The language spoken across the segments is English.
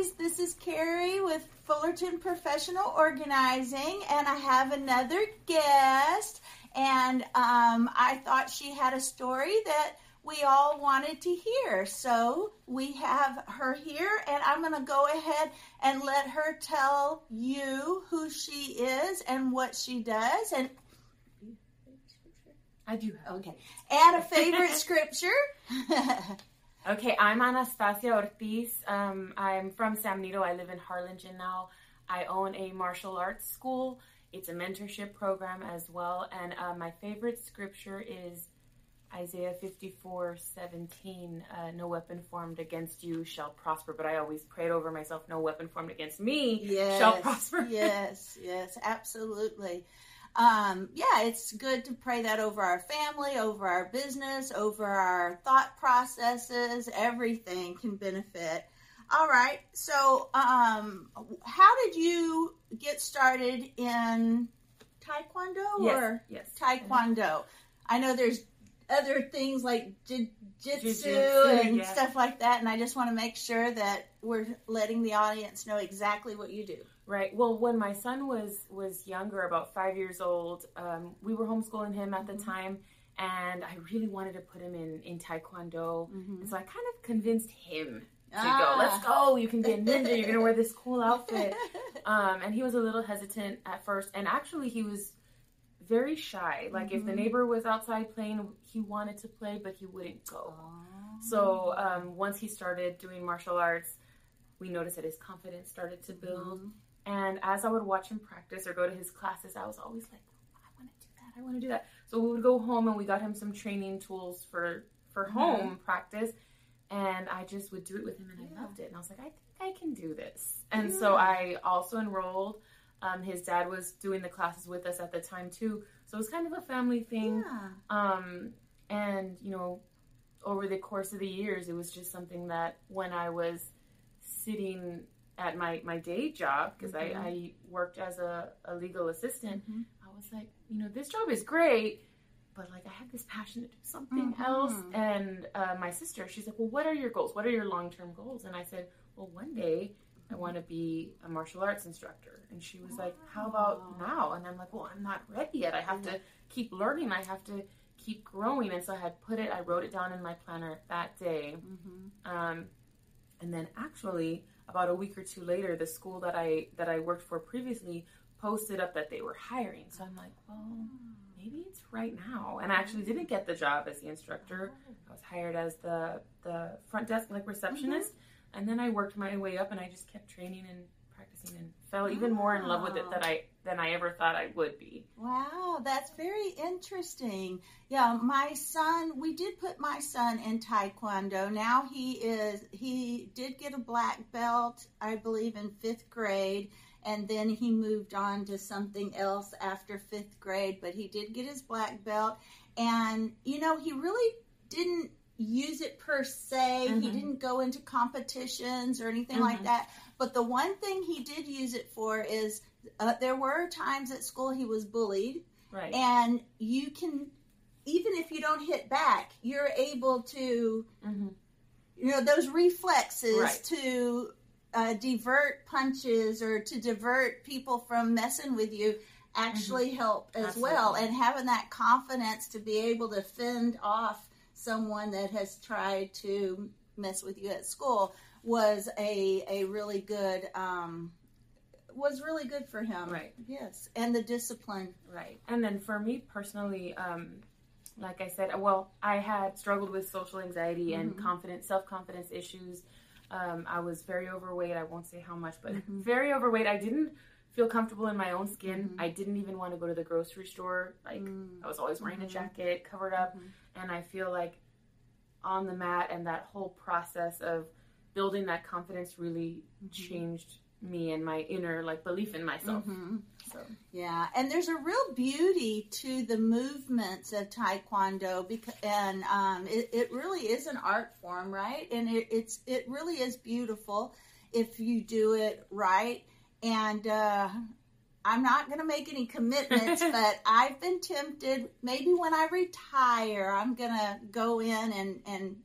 This is Carrie with Fullerton Professional Organizing, and I have another guest. And um, I thought she had a story that we all wanted to hear. So we have her here, and I'm going to go ahead and let her tell you who she is and what she does. And I do. okay, Add a favorite scripture. Okay, I'm Anastacia Ortiz. Um, I'm from San Benito. I live in Harlingen now. I own a martial arts school. It's a mentorship program as well. And uh, my favorite scripture is Isaiah 54 17. Uh, no weapon formed against you shall prosper. But I always prayed over myself, no weapon formed against me yes, shall prosper. yes, yes, absolutely. Um, yeah, it's good to pray that over our family, over our business, over our thought processes. Everything can benefit. All right. So, um, how did you get started in Taekwondo Yes, or yes. Taekwondo? I know there's other things like jiu- jitsu Jiu-jitsu, and yeah. stuff like that, and I just want to make sure that we're letting the audience know exactly what you do. Right. Well, when my son was was younger, about five years old, um, we were homeschooling him at the time, and I really wanted to put him in in taekwondo. And so I kind of convinced him to Ah. go. Let's go. You can be a ninja. You're gonna wear this cool outfit. Um, and he was a little hesitant at first, and actually he was very shy. Like if the mm-hmm. neighbor was outside playing, he wanted to play, but he wouldn't go. So oh. um, once he started doing martial arts, we noticed that his confidence started to build. Mm-hmm. And as I would watch him practice or go to his classes, I was always like, I want to do that. I want to do that. So we would go home and we got him some training tools for for mm-hmm. home practice. And I just would do it with him, and I loved it. And I was like, I think I can do this. And so I also enrolled. Um, his dad was doing the classes with us at the time too, so it was kind of a family thing. Yeah. Um, and you know, over the course of the years, it was just something that when I was sitting at my, my day job, because I, I worked as a, a legal assistant, I was like, you know, this job is great, but like I have this passion to do something else. And uh, my sister, she's like, well, what are your goals? What are your long term goals? And I said, well, one day I want to be a martial arts instructor. And she was like, how about now? And I'm like, well, I'm not ready yet. I have to keep learning. I have to keep growing. And so I had put it, I wrote it down in my planner that day. Um, and then actually, about a week or two later, the school that I that I worked for previously posted up that they were hiring. So I'm like, well, maybe it's right now. And I actually didn't get the job as the instructor. I was hired as the the front desk like receptionist. And then I worked my way up and I just kept training and practicing and fell even more in love with it that I than I ever thought I would be. Wow, that's very interesting. Yeah, my son, we did put my son in taekwondo. Now he is he did get a black belt, I believe in 5th grade, and then he moved on to something else after 5th grade, but he did get his black belt and you know, he really didn't use it per se. He Mhm. didn't go into competitions or anything like Mhm. that. But the one thing he did use it for is uh, there were times at school he was bullied, Right. and you can, even if you don't hit back, you're able to, hmm you know, those reflexes Right. to uh, divert punches or to divert people from messing with you actually help as well. Mm-hmm. And having that confidence to be able to fend off someone that has tried to mess with you at school was a a really good um, was really good for him. Right. Yes, and the discipline. Right. And then for me personally, um, like I said, well, I had struggled with social anxiety and confidence, self confidence issues. Um, I was very overweight. I won't say how much, but very overweight. I didn't feel comfortable in my own skin. Mm-hmm. I didn't even want to go to the grocery store. Like mm. I was always wearing a mm-hmm. jacket, covered up, mm-hmm. and I feel like on the mat and that whole process of building that confidence really changed me and my inner like belief in myself. So Yeah, and there's a real beauty to the movements of Taekwondo, because and um, it, it really is an art form, right? And it, it's it really is beautiful if you do it right. And uh, I'm not going to make any commitments, but I've been tempted. Maybe when I retire, I'm going to go in and and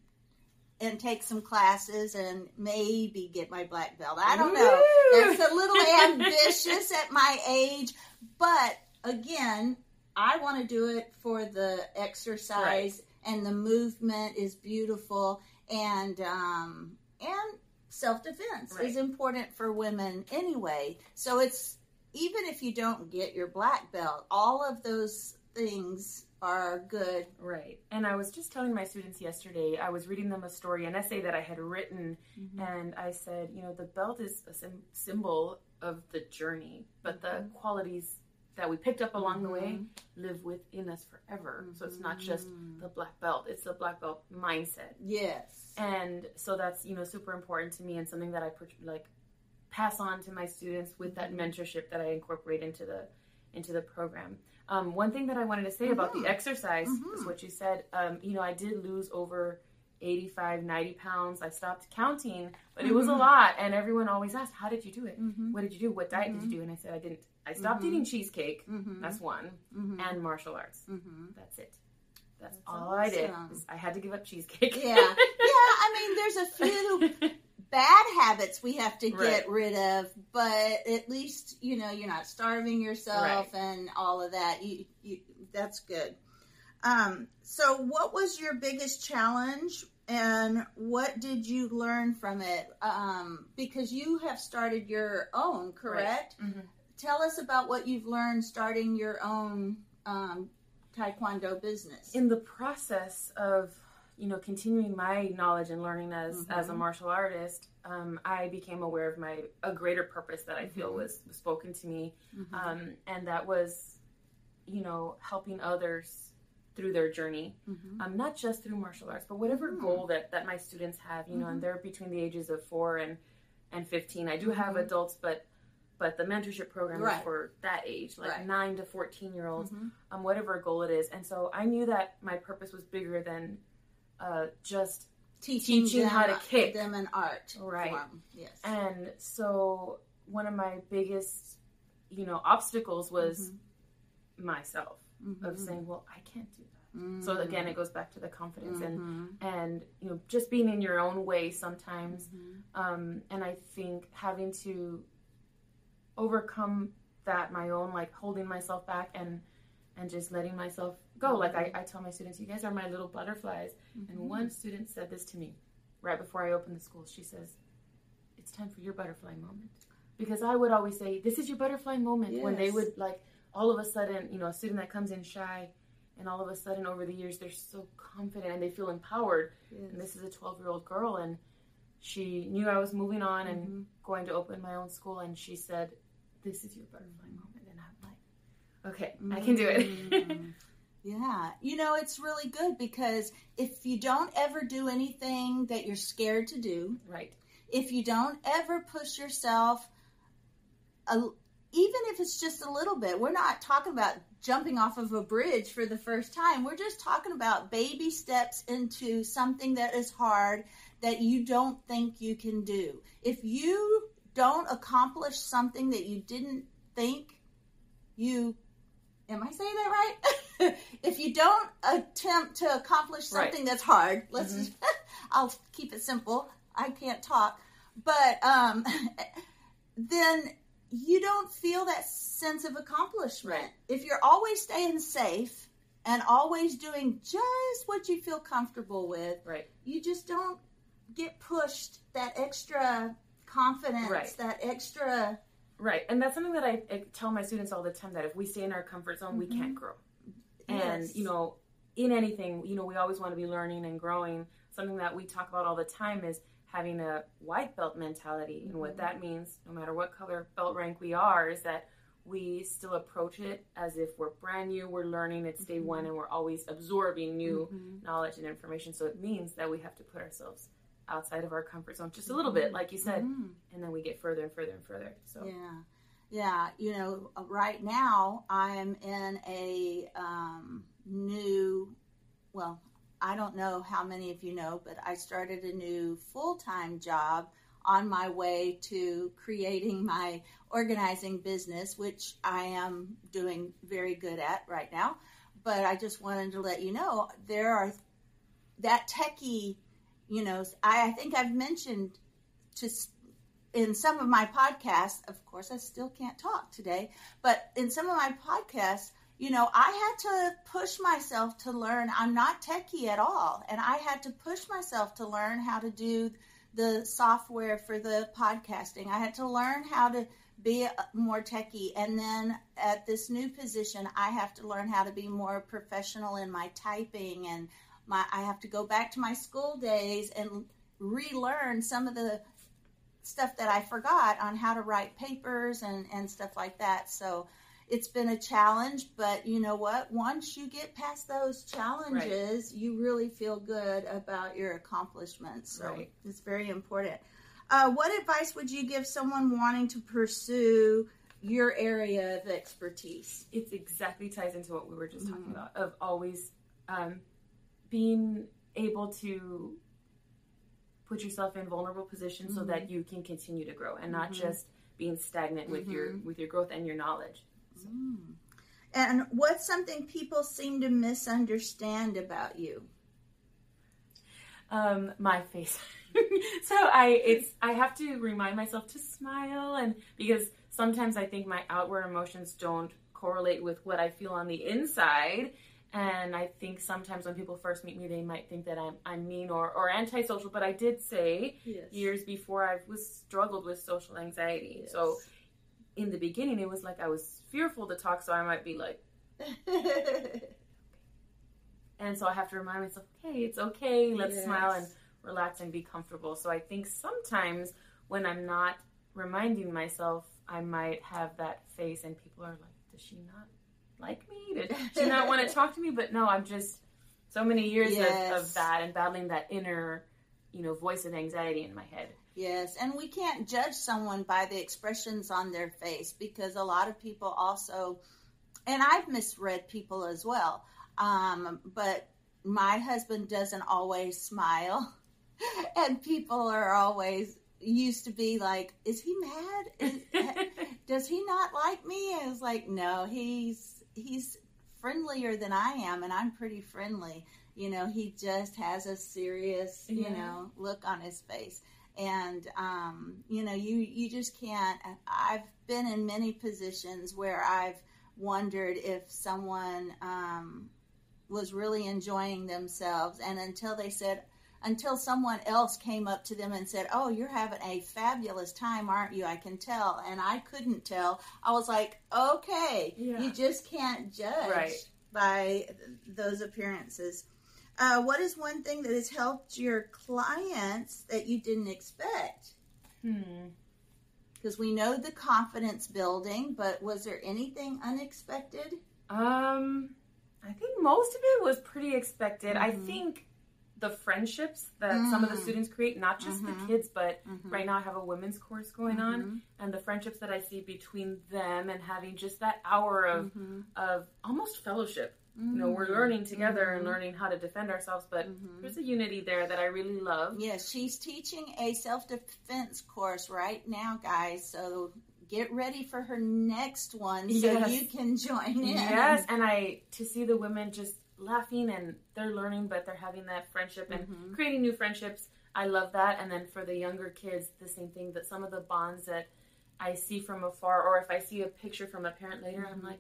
and take some classes and maybe get my black belt. I don't know. It's a little ambitious at my age, but again, I want to do it for the exercise right. and the movement is beautiful and um and self defense right. is important for women anyway. So it's even if you don't get your black belt, all of those things are good. Right. And I was just telling my students yesterday, I was reading them a story, an essay that I had written, mm-hmm. and I said, you know, the belt is a sim- symbol of the journey, but the mm-hmm. qualities that we picked up along mm-hmm. the way mm-hmm. live within us forever. So it's not just mm-hmm. the black belt, it's the black belt mindset. Yes. And so that's, you know, super important to me and something that I like pass on to my students with that mm-hmm. mentorship that I incorporate into the into the program. Um, one thing that I wanted to say mm-hmm. about the mm-hmm. exercise mm-hmm. is what you said. Um, you know, I did lose over 85, 90 pounds. I stopped counting, but mm-hmm. it was a mm-hmm. lot. And everyone always asked, How did you do it? Mm-hmm. What did you do? What diet did you do? And I said, I didn't. I stopped eating cheesecake. That's one. And martial arts. That's it. That's, That's all awesome. I did. I had to give up cheesecake. Yeah. Yeah. I mean, there's a few bad habits we have to get right. rid of, but at least you know you're not starving yourself right. and all of that. You, you, that's good. Um, so, what was your biggest challenge, and what did you learn from it? Um, because you have started your own, correct? Right. Mm-hmm. Tell us about what you've learned starting your own um, taekwondo business. In the process of you know, continuing my knowledge and learning as mm-hmm. as a martial artist, um, I became aware of my a greater purpose that I feel mm-hmm. was, was spoken to me, mm-hmm. um, and that was, you know, helping others through their journey, mm-hmm. um, not just through martial arts, but whatever mm. goal that that my students have, you know, and mm-hmm. they're between the ages of four and and fifteen. I do have mm-hmm. adults, but but the mentorship program right. is for that age, like right. nine to fourteen year olds, um, whatever goal it is. And so I knew that my purpose was bigger than uh, just teaching, teaching how to kick them an art right form. yes and so one of my biggest you know obstacles was mm-hmm. myself mm-hmm. of saying well i can't do that mm-hmm. so again it goes back to the confidence and mm-hmm. and you know just being in your own way sometimes mm-hmm. um, and i think having to overcome that my own like holding myself back and and just letting myself go. Like I, I tell my students, you guys are my little butterflies. Mm-hmm. And one student said this to me right before I opened the school. She says, It's time for your butterfly moment. Because I would always say, This is your butterfly moment. Yes. When they would like all of a sudden, you know, a student that comes in shy and all of a sudden over the years they're so confident and they feel empowered. Yes. And this is a 12 year old girl and she knew I was moving on and mm-hmm. going to open my own school and she said, This is your butterfly moment. And I'm like, Okay, mm-hmm. I can do it. Mm-hmm. Yeah. You know, it's really good because if you don't ever do anything that you're scared to do, right. If you don't ever push yourself a, even if it's just a little bit. We're not talking about jumping off of a bridge for the first time. We're just talking about baby steps into something that is hard that you don't think you can do. If you don't accomplish something that you didn't think you am I saying that right? if you don't attempt to accomplish something right. that's hard, let's mm-hmm. just, I'll keep it simple. I can't talk, but um, then you don't feel that sense of accomplishment. Right. If you're always staying safe and always doing just what you feel comfortable with, right. you just don't get pushed that extra confidence, right. that extra Right. And that's something that I, I, tell my students all the time that if we stay in our comfort zone, mm-hmm. we can't grow. Yes. And, you know, in anything, you know, we always want to be learning and growing. Something that we talk about all the time is having a white belt mentality. Mm-hmm. And what mm-hmm. that means, no matter what color belt rank we are, is that we still approach it as if we're brand new, we're learning, it's day mm-hmm. one, and we're always absorbing new mm-hmm. knowledge and information. So it means that we have to put ourselves outside of our comfort zone just a little bit, like you said, mm-hmm. and then we get further and further and further. So yeah, yeah. You know, right now I am in a um, new. Well, I don't know how many of you know, but I started a new full time job on my way to creating my organizing business, which I am doing very good at right now. But I just wanted to let you know there are that techie you know, I, I think I've mentioned to in some of my podcasts. Of course, I still can't talk today, but in some of my podcasts, you know, I had to push myself to learn. I'm not techie at all, and I had to push myself to learn how to do the software for the podcasting. I had to learn how to be more techie. And then at this new position, I have to learn how to be more professional in my typing and my I have to go back to my school days and relearn some of the stuff that I forgot on how to write papers and, and stuff like that. So it's been a challenge, but you know what? Once you get past those challenges, right. you really feel good about your accomplishments. So right. it's very important. Uh, what advice would you give someone wanting to pursue your area of expertise? It's exactly ties into what we were just mm-hmm. talking about of always um, being able to put yourself in vulnerable positions mm-hmm. so that mm-hmm. you can continue to grow and not mm-hmm. just being stagnant with your mm-hmm. with your growth and your knowledge. Mm. And what's something people seem to misunderstand about you? Um, my face. so I it's I have to remind myself to smile and because sometimes I think my outward emotions don't correlate with what I feel on the inside. And I think sometimes when people first meet me, they might think that I'm, I'm mean or, or antisocial. But I did say yes. years before I was struggled with social anxiety. Yes. So in the beginning, it was like I was fearful to talk, so I might be like, and so I have to remind myself, okay, it's okay. Let's yes. smile and relax and be comfortable. So I think sometimes when I'm not reminding myself, I might have that face, and people are like, does she not like me? Did she not want to talk to me? But no, I'm just so many years yes. of, of that and battling that inner, you know, voice of anxiety in my head. Yes, and we can't judge someone by the expressions on their face because a lot of people also, and I've misread people as well. Um, but my husband doesn't always smile, and people are always used to be like, "Is he mad? Is, does he not like me?" And it's like, no, he's he's friendlier than I am, and I'm pretty friendly. You know, he just has a serious, yeah. you know, look on his face and um, you know you you just can't i've been in many positions where i've wondered if someone um, was really enjoying themselves. And until they said until someone else came up to them and said oh you're having a fabulous time aren't you? I can tell. And i couldn't tell. I was like okay yeah. you just can't judge right. by those appearances uh, what is one thing that has helped your clients that you didn't expect? Hmm. Because we know the confidence building, but was there anything unexpected? Um, I think most of it was pretty expected. Mm-hmm. I think the friendships that mm-hmm. some of the mm. students create, not just mm-hmm. the kids, but mm-hmm. right now I have a women's course going on, mm-hmm. and the friendships that I see between them and having just that hour of mm-hmm. of almost fellowship Mm-hmm. You know, we're learning together mm-hmm. and learning how to defend ourselves, but mm-hmm. there's a unity there that I really love. Yes, she's teaching a self defense course right now, guys. So get ready for her next one so yes. you can join in. Yes, and I to see the women just laughing and they're learning, but they're having that friendship and mm-hmm. creating new friendships. I love that. And then for the younger kids, the same thing. That some of the bonds that I see from afar, or if I see a picture from a parent later, I'm mm-hmm. like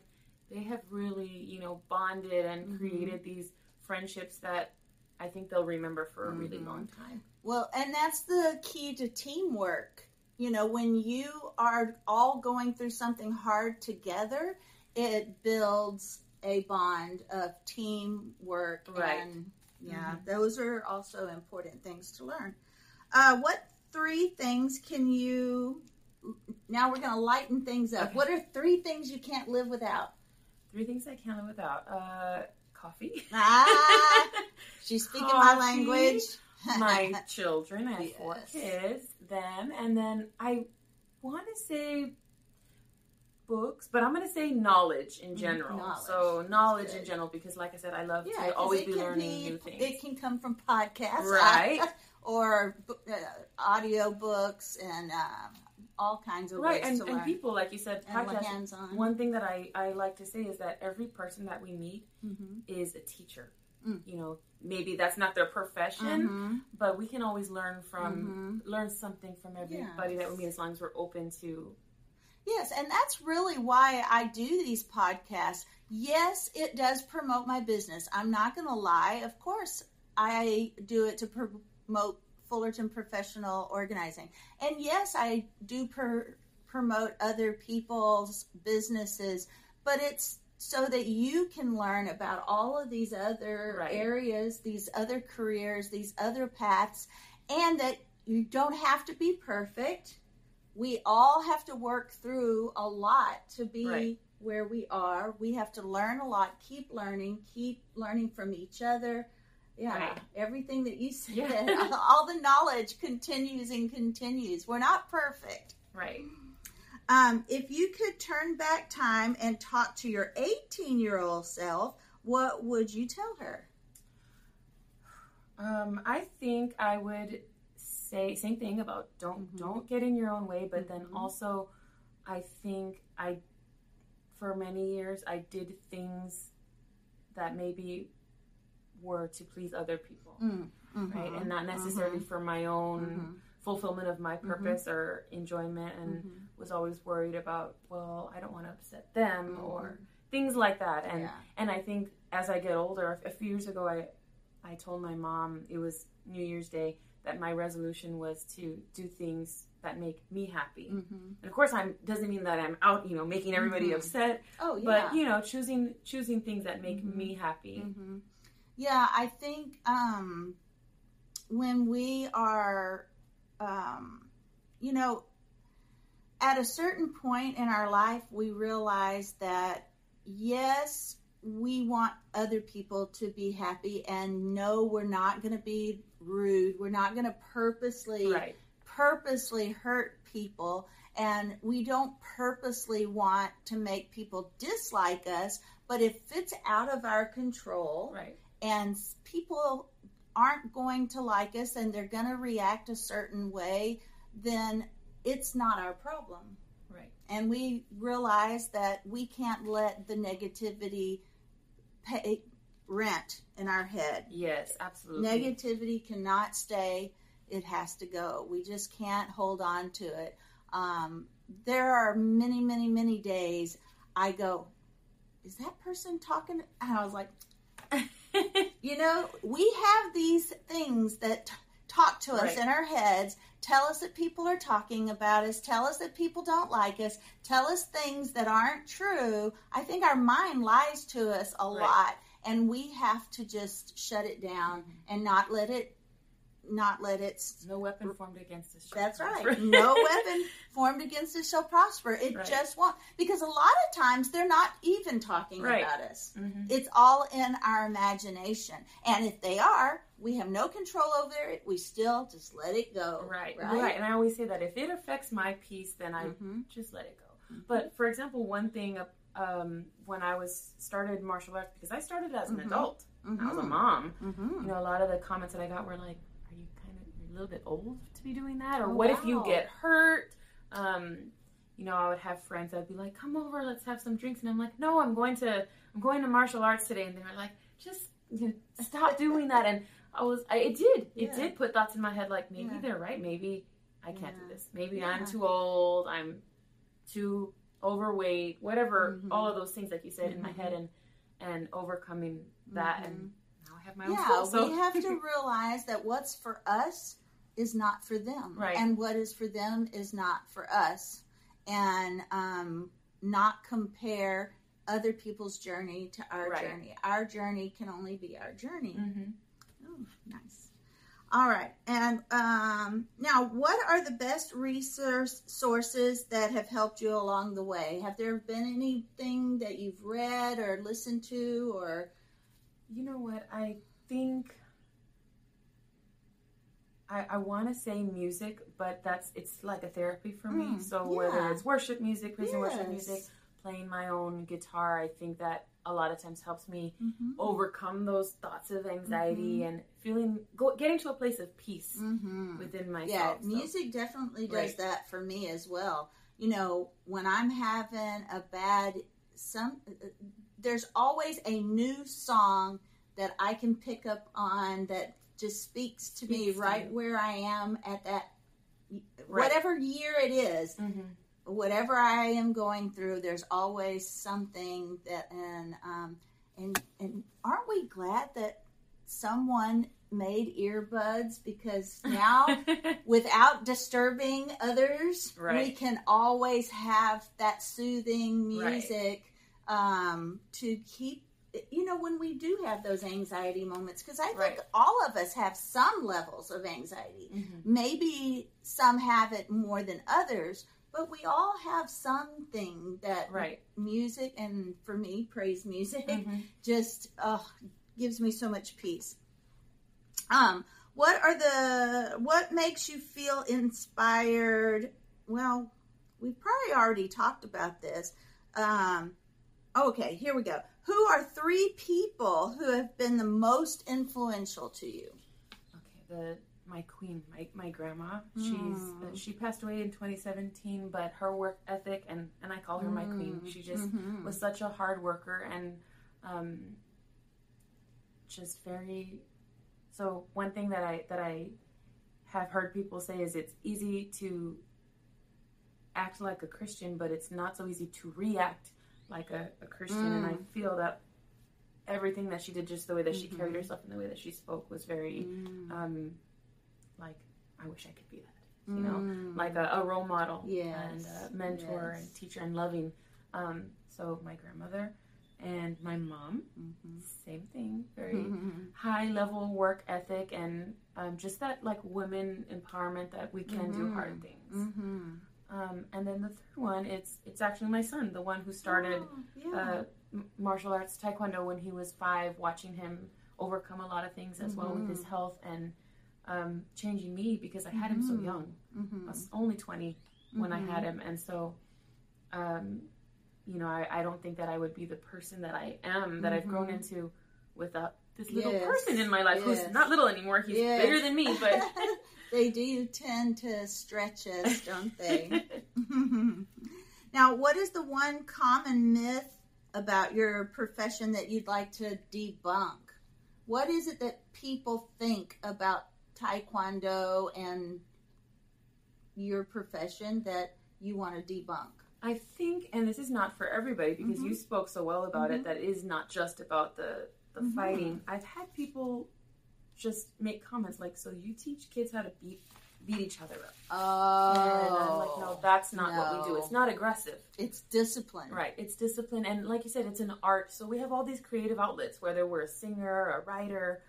they have really, you know, bonded and mm-hmm. created these friendships that I think they'll remember for a mm-hmm. really long time. Well, and that's the key to teamwork. You know, when you are all going through something hard together, it builds a bond of teamwork. Right. And yeah, mm-hmm. those are also important things to learn. Uh, what three things can you now we're going to lighten things up. Okay. What are three things you can't live without? Three things I can't live without. Uh, coffee. Ah, she's speaking coffee, my language. my children. I have yes. four kids. Them, and then I want to say books, but I'm going to say knowledge in mm, general. Knowledge. So knowledge in general, because like I said, I love yeah, to always be learning be, new things. It can come from podcasts, right? or uh, audio books and um, all kinds of right. and, and people, like you said, podcast. One thing that I, I like to say is that every person that we meet mm-hmm. is a teacher. mm. you know, maybe that's not their profession, mm-hmm. but we can always learn from mm-hmm. learn something from everybody yes. that we meet as long as we're open to. Yes, and that's really why I do these podcasts. Yes, it does promote my business. I'm not going to lie. Of course, I do it to promote Fullerton Professional Organizing. And yes, I do per- promote other people's businesses, but it's so that you can learn about all of these other right. areas, these other careers, these other paths, and that you don't have to be perfect. We all have to work through a lot to be right. where we are. We have to learn a lot, keep learning, keep learning from each other. Yeah, right. everything that you said, yeah. all the knowledge continues and continues. We're not perfect. Right. Um, if you could turn back time and talk to your 18 year old self, what would you tell her? Um, I think I would say same thing about don't mm-hmm. don't get in your own way, but mm-hmm. then also I think I for many years I did things that maybe were to please other people, mm-hmm. right, and not necessarily mm-hmm. for my own mm-hmm fulfillment of my mm-hmm. purpose mm-hmm. or enjoyment and mm-hmm. was always worried about well i don't want to upset them mm-hmm. or things like that and yeah. and i think as i get older a few years ago i i told my mom it was new year's day that my resolution was to do things that make me happy mm-hmm. and of course i'm doesn't mean that i'm out you know making everybody mm-hmm. upset oh yeah. but you know choosing choosing things that make me happy yeah i think um when we are um, you know, at a certain point in our life, we realize that yes, we want other people to be happy, and no, we're not going to be rude. We're not going to purposely right. purposely hurt people, and we don't purposely want to make people dislike us. But if it's out of our control, right. And people aren't going to like us and they're going to react a certain way, then it's not our problem. Right. And we realize that we can't let the negativity pay rent in our head. Yes, absolutely. Negativity cannot stay, it has to go. We just can't hold on to it. Um, there are many, many, many days I go, Is that person talking? And I was like, you know, we have these things that t- talk to us right. in our heads, tell us that people are talking about us, tell us that people don't like us, tell us things that aren't true. I think our mind lies to us a right. lot, and we have to just shut it down mm-hmm. and not let it not let it. No weapon formed against us. That's prosper. right. no weapon formed against us shall prosper. It right. just won't. Because a lot of times they're not even talking right. about us. Mm-hmm. It's all in our imagination. And if they are, we have no control over it. We still just let it go. Right. Right. right. And I always say that if it affects my peace, then I mm-hmm. just let it go. Mm-hmm. But for example, one thing um, when I was started martial arts, because I started as an mm-hmm. adult. I was a mm-hmm. mom. Mm-hmm. You know, a lot of the comments that I got were like, little bit old to be doing that? Or oh, what wow. if you get hurt? Um, you know, I would have friends that would be like, "Come over, let's have some drinks," and I'm like, "No, I'm going to I'm going to martial arts today," and they were like, "Just you know, stop doing that." And I was, I, it did, it did put thoughts in my head like maybe yeah. they're right, maybe I can't yeah. do this, maybe I'm too old, I'm too overweight, whatever, mm-hmm. all of those things like you said mm-hmm. in my head, mm-hmm. and and overcoming that, mm-hmm. and now I have my own yeah. So we have to realize that what's for us is not for them. Right. And what is for them is not for us. And um, not compare other people's journey to our right. journey. Our journey can only be our journey. Mm-hmm. Oh, nice. All right. And um, now, what are the best resource sources that have helped you along the way? Have there been anything that you've read or listened to, or? You know what? I think I, I want to say music, but that's it's like a therapy for me. Mm, so yeah. whether it's worship music, praise yes. and worship music, playing my own guitar, I think that a lot of times helps me mm-hmm. overcome those thoughts of anxiety mm-hmm. and feeling go, getting to a place of peace mm-hmm. within myself. Yeah, music definitely does right. that for me as well. You know, when I'm having a bad some, there's always a new song that I can pick up on that just speaks to me Speaks to right you. where I am at that Right. whatever year it is, Mm-hmm. whatever I am going through, there's always something that and um and and aren't we glad that someone made earbuds because now without disturbing others, we can always have that soothing Right. music um, to keep. You know, when we do have those anxiety moments, because I think Right. all of us have some levels of anxiety. Mhm. Maybe some have it more than others, but we all have something that Right. music, and for me, praise music, Mhm. just oh, gives me so much peace. Um, what are the what makes you feel inspired? Well, we've probably already talked about this. Um, okay, here we go. Who are three people who have been the most influential to you? Okay, the my queen, my my grandma. She's Mm. uh, she passed away in 2017, but her work ethic and and I call her my queen. Mm. She just Mhm. was such a hard worker and um, just very. So one thing that I that I have heard people say is it's easy to act like a Christian, but it's not so easy to react like a, a Christian. And I Mm. feel that everything that she did, just the way that she Mhm. carried herself and the way that she spoke, was very Mm. um, like I wish I could be that. You know, Mm. like a, a role model Yes, and a mentor yes. and teacher and loving. Um, so my grandmother and my mom, Mhm. same thing, very Mhm. high level work ethic and um, just that like women empowerment that we can do Mhm. hard things. Um, and then the third one, it's it's actually my son, the one who started Oh, yeah. uh, m- martial arts taekwondo when he was five, watching him overcome a lot of things as well with his Mhm. health and um, changing me because I had him so Mhm. young. I Mhm. was only 20 when I had him. And so, um, you know, I, I don't think that I would be the person that I am, that I've grown into without this little Yes, person in my life yes. who's not little anymore. He's Yes. bigger than me, but. they do tend to stretch us, don't they? now, what is the one common myth about your profession that you'd like to debunk? What is it that people think about Taekwondo and your profession that you want to debunk? I think, and this is not for everybody because Mhm. you spoke so well about Mhm. it, that it is not just about the, the Mhm. fighting. I've had people just make comments like, so you teach kids how to beat beat each other up. Oh, and I'm like, no, that's not what we do. It's not aggressive. it's discipline. Right. It's discipline. And like you said, it's an art. So we have all these creative outlets, whether we're a singer, a writer,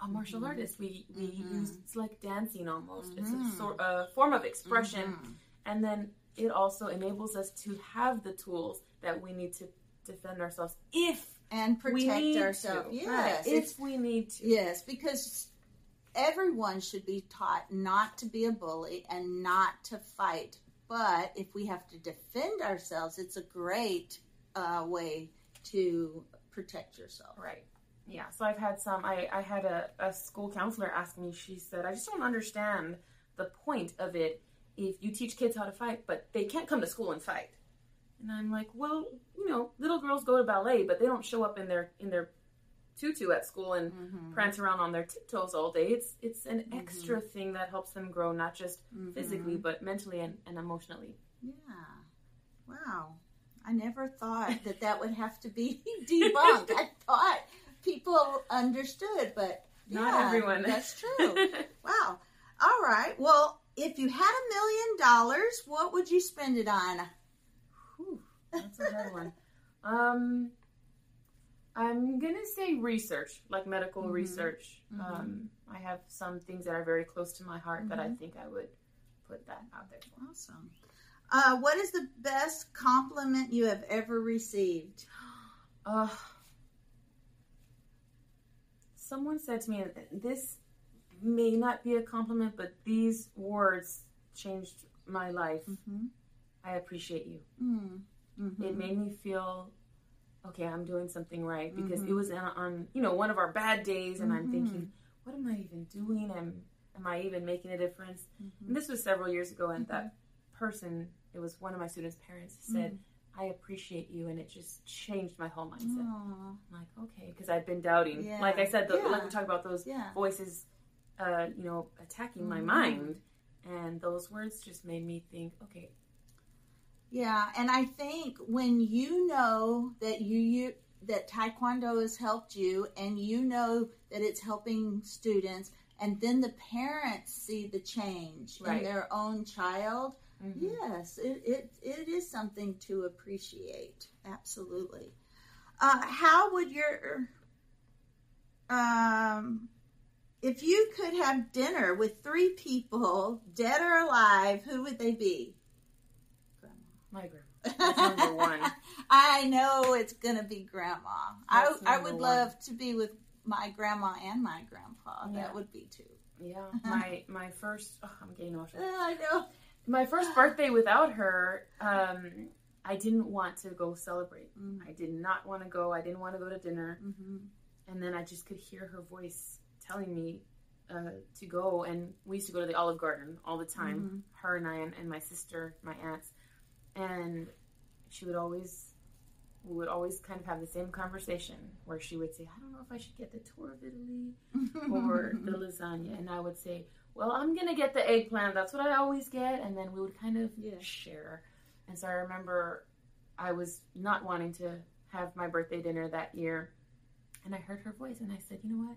a martial Mhm. artist. We, we Mhm. use, it's like dancing almost. It's Mhm. a, sort, a form of expression. Mhm. And then it also enables us to have the tools that we need to defend ourselves if And protect ourselves. to. Yes, Right. If we need to. Yes, because everyone should be taught not to be a bully and not to fight. But if we have to defend ourselves, it's a great uh, way to protect yourself. Right. Yeah. So I've had some. I, I had a, a school counselor ask me, she said, I just don't understand the point of it if you teach kids how to fight, but they can't come to school and fight. And I'm like, well, you know, little girls go to ballet, but they don't show up in their in their tutu at school and Mm-hmm. prance around on their tiptoes all day. It's it's an Mhm. extra thing that helps them grow, not just Mm-hmm. physically, but mentally and, and emotionally. Yeah. Wow. I never thought that that would have to be debunked. I thought people understood, but Not yeah, everyone. That's true. Wow. All right. Well, if you had a million dollars, what would you spend it on? That's a hard one. Um, I'm gonna say research, like medical Mhm. research. Mhm. Um, I have some things that are very close to my heart that I Mhm. think I would put that out there for. Awesome. Uh, what is the best compliment you have ever received? Uh, someone said to me, this may not be a compliment, but these words changed my life. Mm-hmm. I appreciate you. Mm-hmm. it made me feel okay i'm doing something right because Mhm. it was on, on you know one of our bad days and i'm Mhm. thinking what am i even doing am, am i even making a difference Mm-hmm. and this was several years ago and that person it was one of my students parents said I appreciate you, and it just changed my whole mindset. Aw, I'm like, okay, because I've been doubting. Yeah. Like I said, the, Yeah. like we talked about those yeah. voices, uh, you know, attacking my mind, and those words just made me think, okay, Yeah, and I think when you know that you, you that Taekwondo has helped you, and you know that it's helping students, and then the parents see the change Right. in their own child. mhm. Yes, it, it it is something to appreciate. Absolutely. Uh, how would your um, if you could have dinner with three people, dead or alive, who would they be? My grandma. Number one. I know it's gonna be grandma. I That's I number would one. love to be with my grandma and my grandpa. Yeah. That would be too. Yeah, my my first. Oh, I'm getting. Uh, I know. My first birthday without her, um, I didn't want to go celebrate. Mm. I did not want to go. I didn't want to go to dinner. Mm-hmm. and then I just could hear her voice telling me uh, to go. And we used to go to the Olive Garden all the time, Mm-hmm. her and I, and, and my sister, my aunts, and she would always, we would always kind of have the same conversation where she would say, "I don't know if I should get the tour of Italy or the lasagna," and I would say, "Well, I'm gonna get the eggplant. That's what I always get," and then we would kind of Yeah. share. And so I remember I was not wanting to have my birthday dinner that year and I heard her voice, and I said, "You know what?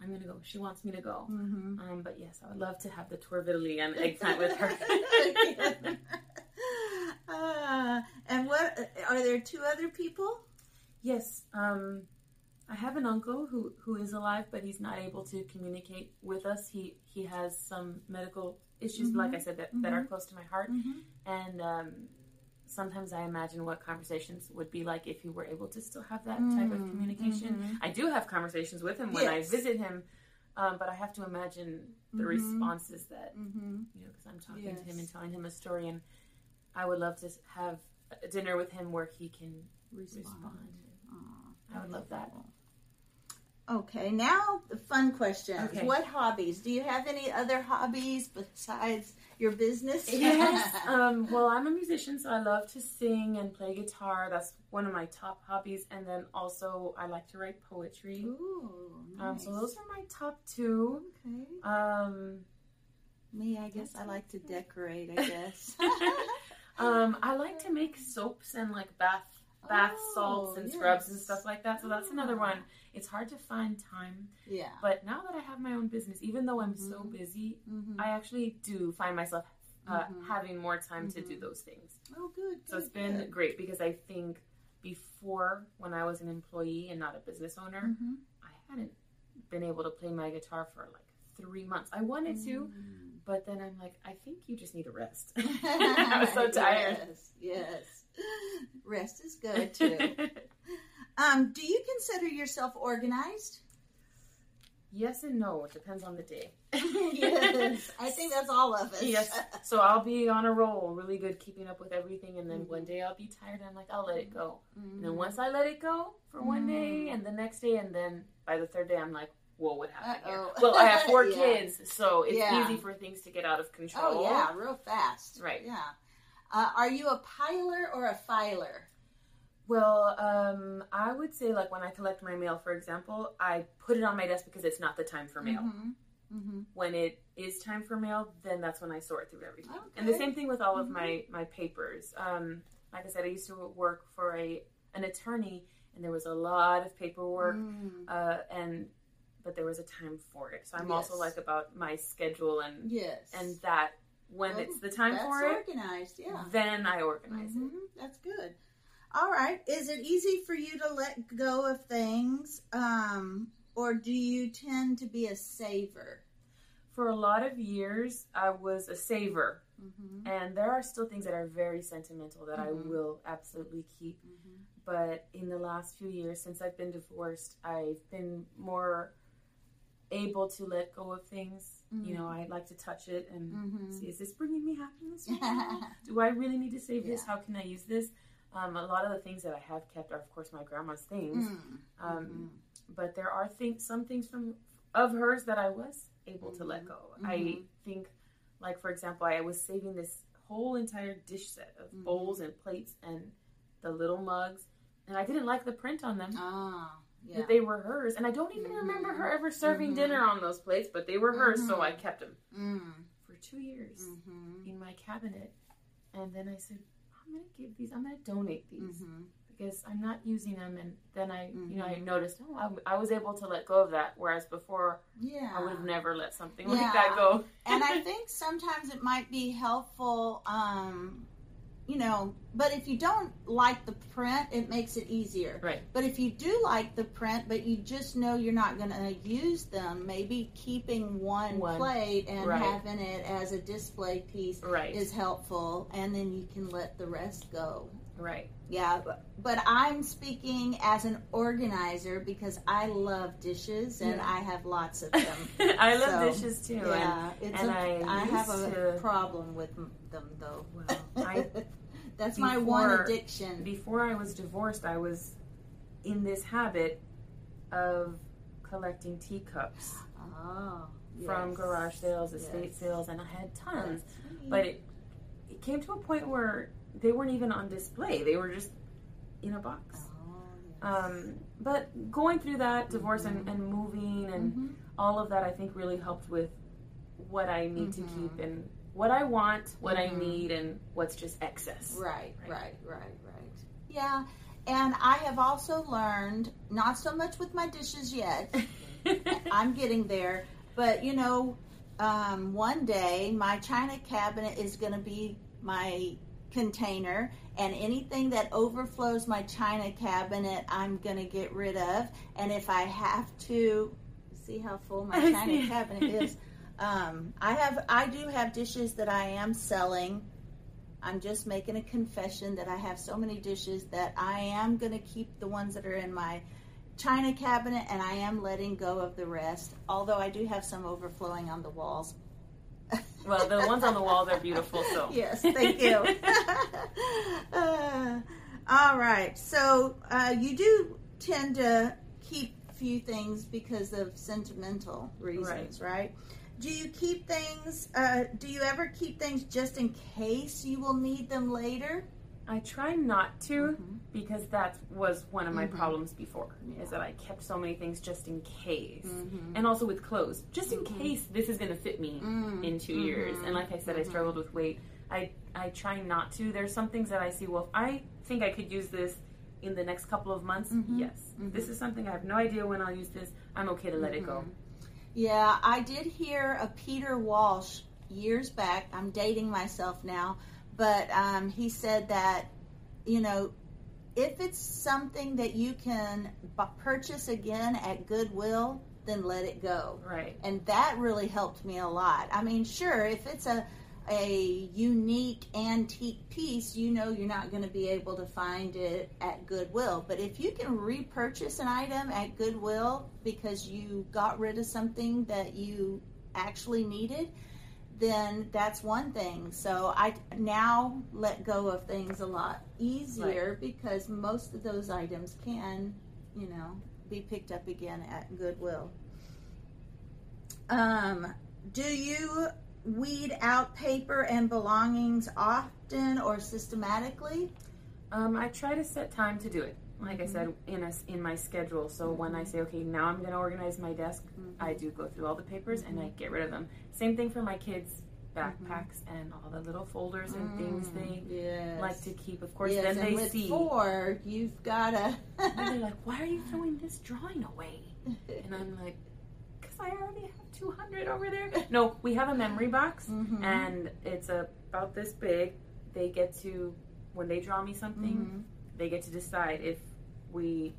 I'm gonna go. She wants me to go." mm-hmm. Um, but yes, I would love to have the tour of Italy and eggplant with her. uh, and what are there two other people? yes, um, I have an uncle who who is alive, but he's not able to communicate with us. He he has some medical issues, Mhm. like I said, that, that are close to my heart, Mm-hmm. and um, sometimes I imagine what conversations would be like if he were able to still have that type of communication. I do have conversations with him when I visit him, um, but I have to imagine the responses that Mm-hmm. you know because I'm talking to him and telling him a story, and I would love to have a dinner with him where he can Respond. respond. Aw, I would love that. Okay, now the fun questions. Okay. What hobbies? Do you have any other hobbies besides your business? Yes. um, well, I'm a musician, so I love to sing and play guitar. That's one of my top hobbies, and then also I like to write poetry. Ooh, Um, so those are my top two. Okay. Um, Me, I guess I like to decorate. I guess. Um, I like to make soaps and like bath bath Oh, salts and scrubs and stuff like that. So that's another Ah. one. It's hard to find time, Yeah. but now that I have my own business, even though I'm so Mhm. busy, Mm-hmm. I actually do find myself uh, Mhm. having more time to do Mhm. those things. oh, good. So it's been good. great because I think before, when I was an employee and not a business owner, Mhm. I hadn't been able to play my guitar for like three months. I wanted to, Mm. but then I'm like, I think you just need a rest. I was so tired. Yes, yes. Rest is good too. um, do you consider yourself organized? yes and no. It depends on the day. yes, I think that's all of us. Yes. So I'll be on a roll, really good, keeping up with everything, and then Mhm. one day I'll be tired. And I'm like, I'll let it go. Mhm. And then once I let it go for one day, Mm. and the next day, and then by the third day, I'm like, whoa, what happened here? Uh-oh. Well, I have four Yeah. kids, so it's Yeah. easy for things to get out of control. Oh yeah, real fast. Right. Yeah. Uh, are you a piler or a filer? Well, um, I would say like when I collect my mail, for example, I put it on my desk because it's not the time for mail. Mm-hmm. Mm-hmm. When it is time for mail, then that's when I sort through everything. And the same thing with all of Mhm. my my papers. Um, like I said, I used to work for a an attorney, and there was a lot of paperwork, Mm. uh, and but there was a time for it. So I'm also like about my schedule and Yes. and that when Well, it's the time for it, organized. Yeah. then I organize it. Mhm, That's good. All right. Is it easy for you to let go of things, um, or do you tend to be a saver? For a lot of years, I was a saver. Mm-hmm. And there are still things that are very sentimental that Mhm. I will absolutely keep. Mm-hmm. But in the last few years, since I've been divorced, I've been more able to let go of things. You know, I like to touch it and Mm-hmm. see, is this bringing me happiness? Do I really need to save this? How can I use this? Um, a lot of the things that I have kept are, of course, my grandma's things. Mm-hmm. Um, But there are things, some things from of hers that I was able to let go. I Mhm. think, like for example, I was saving this whole entire dish set of bowls and plates, and the little mugs, and I didn't like the print on them. Ah, yeah. That they were hers, and I don't even remember Mhm. her ever serving Mhm. dinner on those plates, but they were hers, so Mhm. I kept them Mm, for two years mm-hmm, in my cabinet. And then I said, I'm gonna give these. I'm gonna donate these mm-hmm. because I'm not using them. And then I, you know, I noticed, oh, I, I was able to let go of that, whereas before Yeah. I would have never let something Yeah. like that go. and I think sometimes it might be helpful, um, you know, but if you don't like the print, it makes it easier. Right. But if you do like the print, but you just know you're not going to use them, maybe keeping one, One. plate and Right. having it as a display piece right, is helpful, and then you can let the rest go. right. Yeah, but, but I'm speaking as an organizer because I love dishes and Yeah. I have lots of them. I love So, dishes too. Yeah, it's and a, I I have a to- problem with them though. Well, I That's my one addiction. before I was divorced, I was in this habit of collecting teacups Oh, from yes. garage sales, estate Yes. sales, and I had tons. But it it came to a point where they weren't even on display; they were just in a box. Oh, yes. Um, but going through that divorce and, and moving and Mhm. all of that, I think really helped with what I need to Mhm. keep and what I want, what I Mhm. need, and what's just excess. Right, Right. right, right, right. Yeah, and I have also learned not so much with my dishes yet. I'm getting there, but you know, um, one day my china cabinet is going to be my container, and anything that overflows my china cabinet, I'm going to get rid of. And if I have to, see how full my china cabinet is. Um, I have, I do have dishes that I am selling. I'm just making a confession that I have so many dishes that I am going to keep the ones that are in my china cabinet and I am letting go of the rest. Although I do have some overflowing on the walls. well, the ones on the wall they're beautiful. So yes, thank you. Uh, all right, so uh, you do tend to keep few things because of sentimental reasons, right? Do you keep things? Uh, do you ever keep things just in case you will need them later? I try not to Mhm. because that was one of my Mhm. problems before. Yeah. Is that I kept so many things just in case, Mhm. and also with clothes, just in Mhm. case this is going to fit me Mm. in 2 years. And like I said, I Mhm. struggled with weight. I I try not to. There's some things that I see. Well, if I think I could use this in the next couple of months, yes. This is something I have no idea when I'll use this. I'm okay to let it go. Yeah, I did hear a Peter Walsh years back. I'm dating myself now, but um, he said that, you know, if it's something that you can b- purchase again at Goodwill, then let it go. Right. And that really helped me a lot. I mean, sure, if it's a a unique antique piece, you know you're not going to be able to find it at Goodwill. But if you can repurchase an item at Goodwill because you got rid of something that you actually needed, then that's one thing. So I now let go of things a lot easier because most of those items can, you know, be picked up again at Goodwill. Um, do you weed out paper and belongings often or systematically? Um, I try to set time to do it. Like I Mhm. said, in a, in my schedule. So when I say, okay, now I'm going to organize my desk, I do go through all the papers and I get rid of them. Same thing for my kids' backpacks and all the little folders and things they yes. like to keep. Of course, yes, then and they with see. four, you've gotta. And they're like, why are you throwing this drawing away? And I'm like, I already have 200 over there. No, we have a memory box Mhm. and it's about this big. They get to, when they draw me something, Mhm. they get to decide if we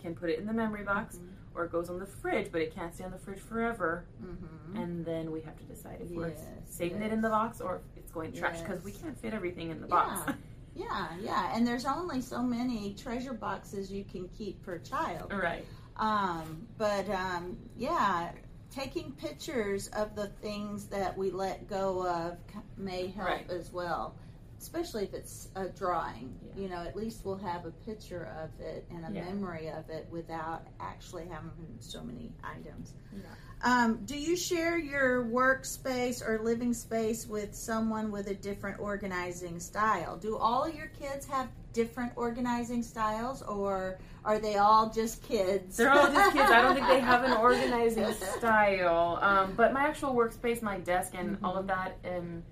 can put it in the memory box Mhm. or it goes on the fridge, but it can't stay on the fridge forever. Mhm. And then we have to decide if we're Yes, saving it in the box or if it's going to trash because we can't fit everything in the box. Yeah, yeah, and there's only so many treasure boxes you can keep per child. right. Um, but um, yeah, taking pictures of the things that we let go of may help Right. as well. especially if it's a drawing. Yeah. You know, at least we'll have a picture of it and a Yeah. memory of it without actually having so many items. Yeah. Um, do you share your workspace or living space with someone with a different organizing style? Do all of your kids have different organizing styles, or are they all just kids? They're all just kids. I don't think they have an organizing style. Um, but my actual workspace, my desk, and all of that um,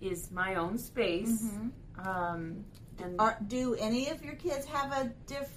is my own space. Mhm. Um, and Are, do any of your kids have a diff?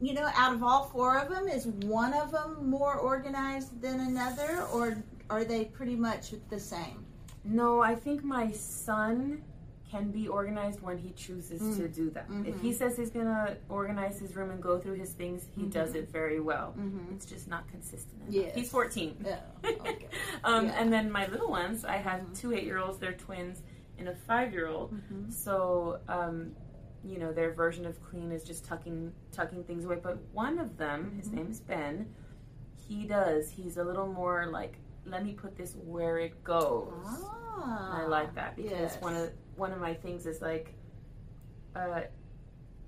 You know, out of all four of them, is one of them more organized than another, or are they pretty much the same? no, I think my son can be organized when he chooses Mm. to do that. If Mhm. he says he's gonna organize his room and go through his things, he Mhm. does it very well. Mm-hmm. It's just not consistent. Enough. Yes. He's 14. Oh, okay. um, Yeah. And then my little ones, I have Mhm. two eight year olds, they're twins, and a five year old. So, um, you know, their version of clean is just tucking tucking things away. But one of them, his Mhm. is Ben, he does. He's a little more like, let me put this where it goes. Ah, I like that because yes. one of one of my things is like, uh,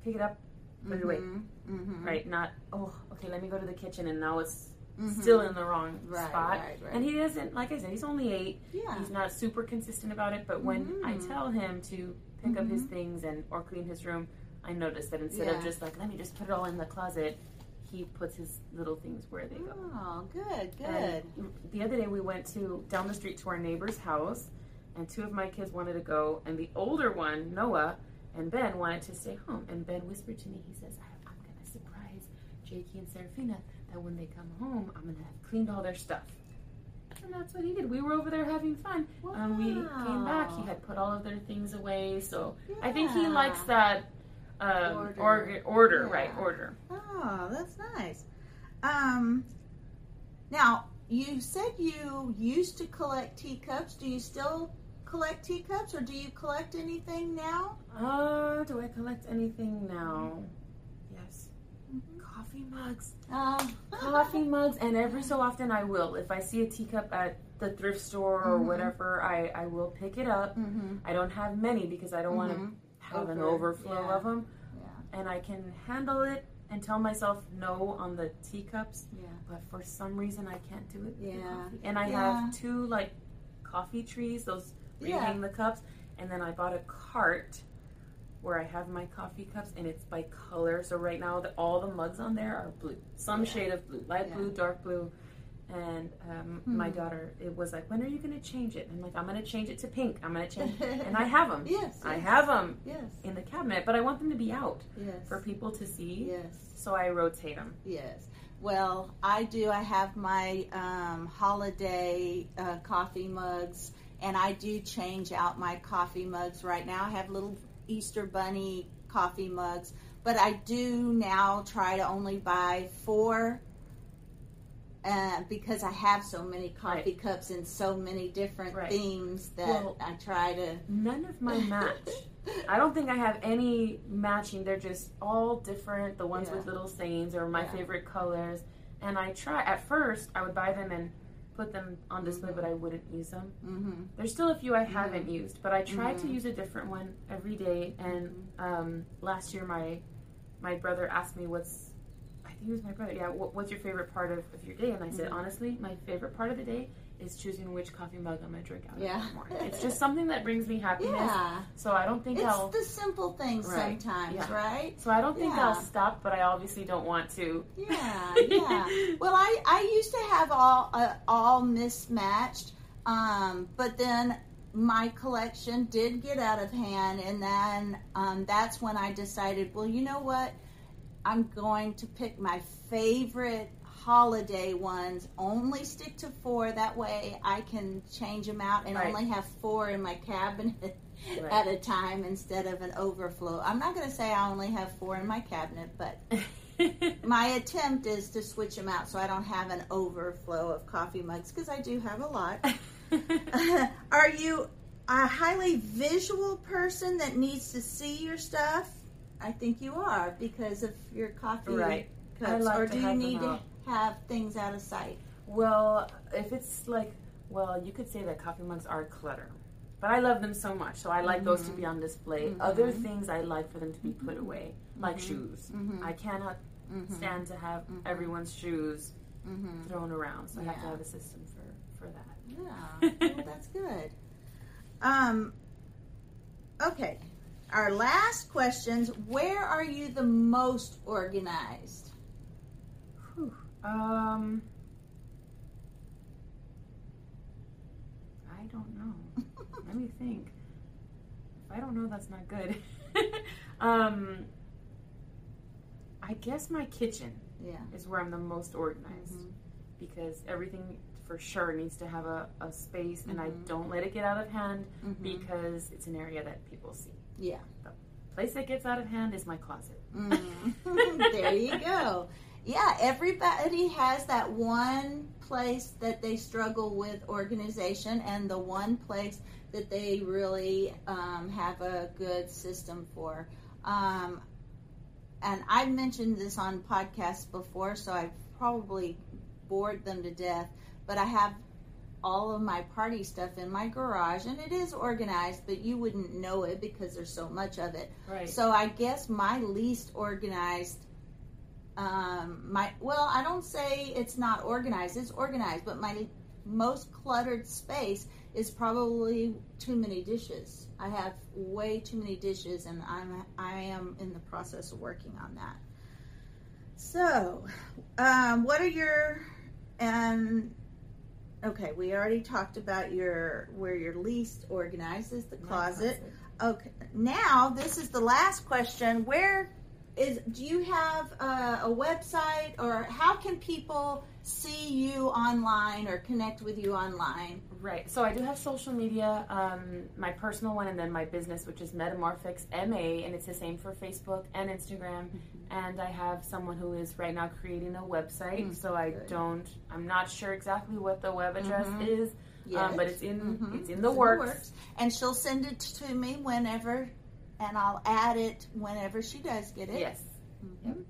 pick it up, put it away. Mm-hmm. Right? Not oh, okay. Let me go to the kitchen, and now it's Mhm. still in the wrong Right, spot. right, right. And he doesn't, like I said, he's only eight. Yeah. He's not super consistent about it, but when I Mhm. tell him to pick up his Mhm. things and or clean his room, I noticed that instead Yeah. of just like let me just put it all in the closet, he puts his little things where they go. Oh, good, good. And the other day we went to down the street to our neighbor's house, and two of my kids wanted to go, and the older one, Noah, and Ben wanted to stay home. And Ben whispered to me, he says, I, "I'm gonna surprise Jakey and Serafina that when they come home, I'm gonna have cleaned all their stuff." And that's what he did. We were over there having fun. Um, we came back. He had put all of their things away. So I think he likes that um, Order. order, order, Yeah. right? Order. Oh, that's nice. Um, now you said you used to collect teacups. Do you still collect teacups, or do you collect anything now? Uh, do I collect anything now? Yes. Mhm. Coffee mugs. Um, Coffee mugs, and every so often I will. If I see a teacup at the thrift store or Mhm. whatever, I, I will pick it up. hmm I don't have many because I don't want to Mhm. have an overflow yeah. of them. Yeah, And I can handle it and tell myself no on the teacups, yeah. but for some reason I can't do it. Yeah. coffee. And I Yeah. have two like coffee trees, those where Yeah. the cups, and then I bought a cart where I have my coffee cups and it's by color. So right now the, all the mugs on there are blue, some Yeah. shade of blue, light Yeah. blue, dark blue. And um, Hmm. my daughter, it was like, when are you going to change it? I'm like, I'm going to change it to pink. I'm going to change, and I have them. Yes, I yes. have them Yes, in the cabinet, but I want them to be out yes. for people to see. Yes. So I rotate them. Yes. Well, I do. I have my um, holiday uh, coffee mugs, and I do change out my coffee mugs right now. I have little Easter bunny coffee mugs, but I do now try to only buy four. Uh, because I have so many coffee cups in so many different Right. themes that Well- I try to. None of my match. I don't think I have any matching. They're just all different. The ones Yeah. with little sayings are my Yeah. favorite colors. And I try. At first, I would buy them and put them on display, but I wouldn't use them. hmm There's still a few I haven't used, but I try to Mhm. use a different one every day. And um, last year, my my brother asked me what's. I think it was my brother. Yeah, what, what's your favorite part of, of your day? And I said, honestly, my favorite part of the day is choosing which coffee mug I'm gonna drink out of in the morning. It's just something that brings me happiness. Yeah. So I don't think It's I'll. the simple things Right. sometimes, Yeah. right? So I don't think Yeah. I'll stop, but I obviously don't want to. Yeah, yeah. Well, I, I used to have all uh, all mismatched, um, but then my collection did get out of hand, and then um, that's when I decided, well, you know what? I'm going to pick my favorite holiday ones. Only stick to four. That way, I can change them out and Right. only have four in my cabinet. Right. At a time instead of an overflow. I'm not going to say I only have four in my cabinet, but my attempt is to switch them out so I don't have an overflow of coffee mugs because I do have a lot. Are you a highly visual person that needs to see your stuff? I think you are because of your coffee Right. I cups. like or to do you need to. Have things out of sight? well, if it's like, well, you could say that coffee mugs are clutter. but I love them so much, so I like those to be on display. Other Mhm. things I like for them to be put away, like Mhm. shoes. Mhm. I cannot stand to have everyone's shoes thrown around, so I have to have a system for for that. Yeah, well, that's good. Um, okay, our last questions. Where are you the most organized? Um, I don't know. Let me think. If I don't know, that's not good. um, I guess my kitchen Yeah. is where I'm the most organized Mhm. because everything for sure needs to have a, a space and I Mhm. don't let it get out of hand Mhm. because it's an area that people see. Yeah. The place that gets out of hand is my closet. Mm. there you go. Yeah, everybody has that one place that they struggle with organization and the one place that they really um, have a good system for. Um, and I've mentioned this on podcasts before, so I've probably bored them to death. But I have all of my party stuff in my garage, and it is organized, but you wouldn't know it because there's so much of it. Right. So I guess my least organized, um, my well, I don't say it's not organized. It's organized, but my most cluttered space is probably too many dishes. I have way too many dishes, and I'm I am in the process of working on that. So, um, what are your um, okay? We already talked about your where your least organized is the My closet. Okay, now this is the last question. Where is do you have a, a website or how can people see you online or connect with you online? Right. So I do have social media, um, my personal one, and then my business, which is Metamorphix MA, and it's the same for Facebook and Instagram. And I have someone who is right now creating a website, Mm, so I good. don't. I'm not sure exactly what the web address Mhm. is, um, but it's in it's in the It's works. and she'll send it to me whenever, and I'll add it whenever she does get it. Yes. Mhm.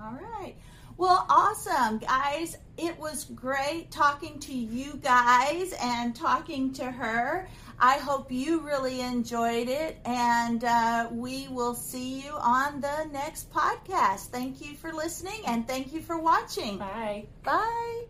All right. Well, awesome, guys. It was great talking to you guys and talking to her. I hope you really enjoyed it, and uh, we will see you on the next podcast. Thank you for listening, and thank you for watching. Bye. Bye.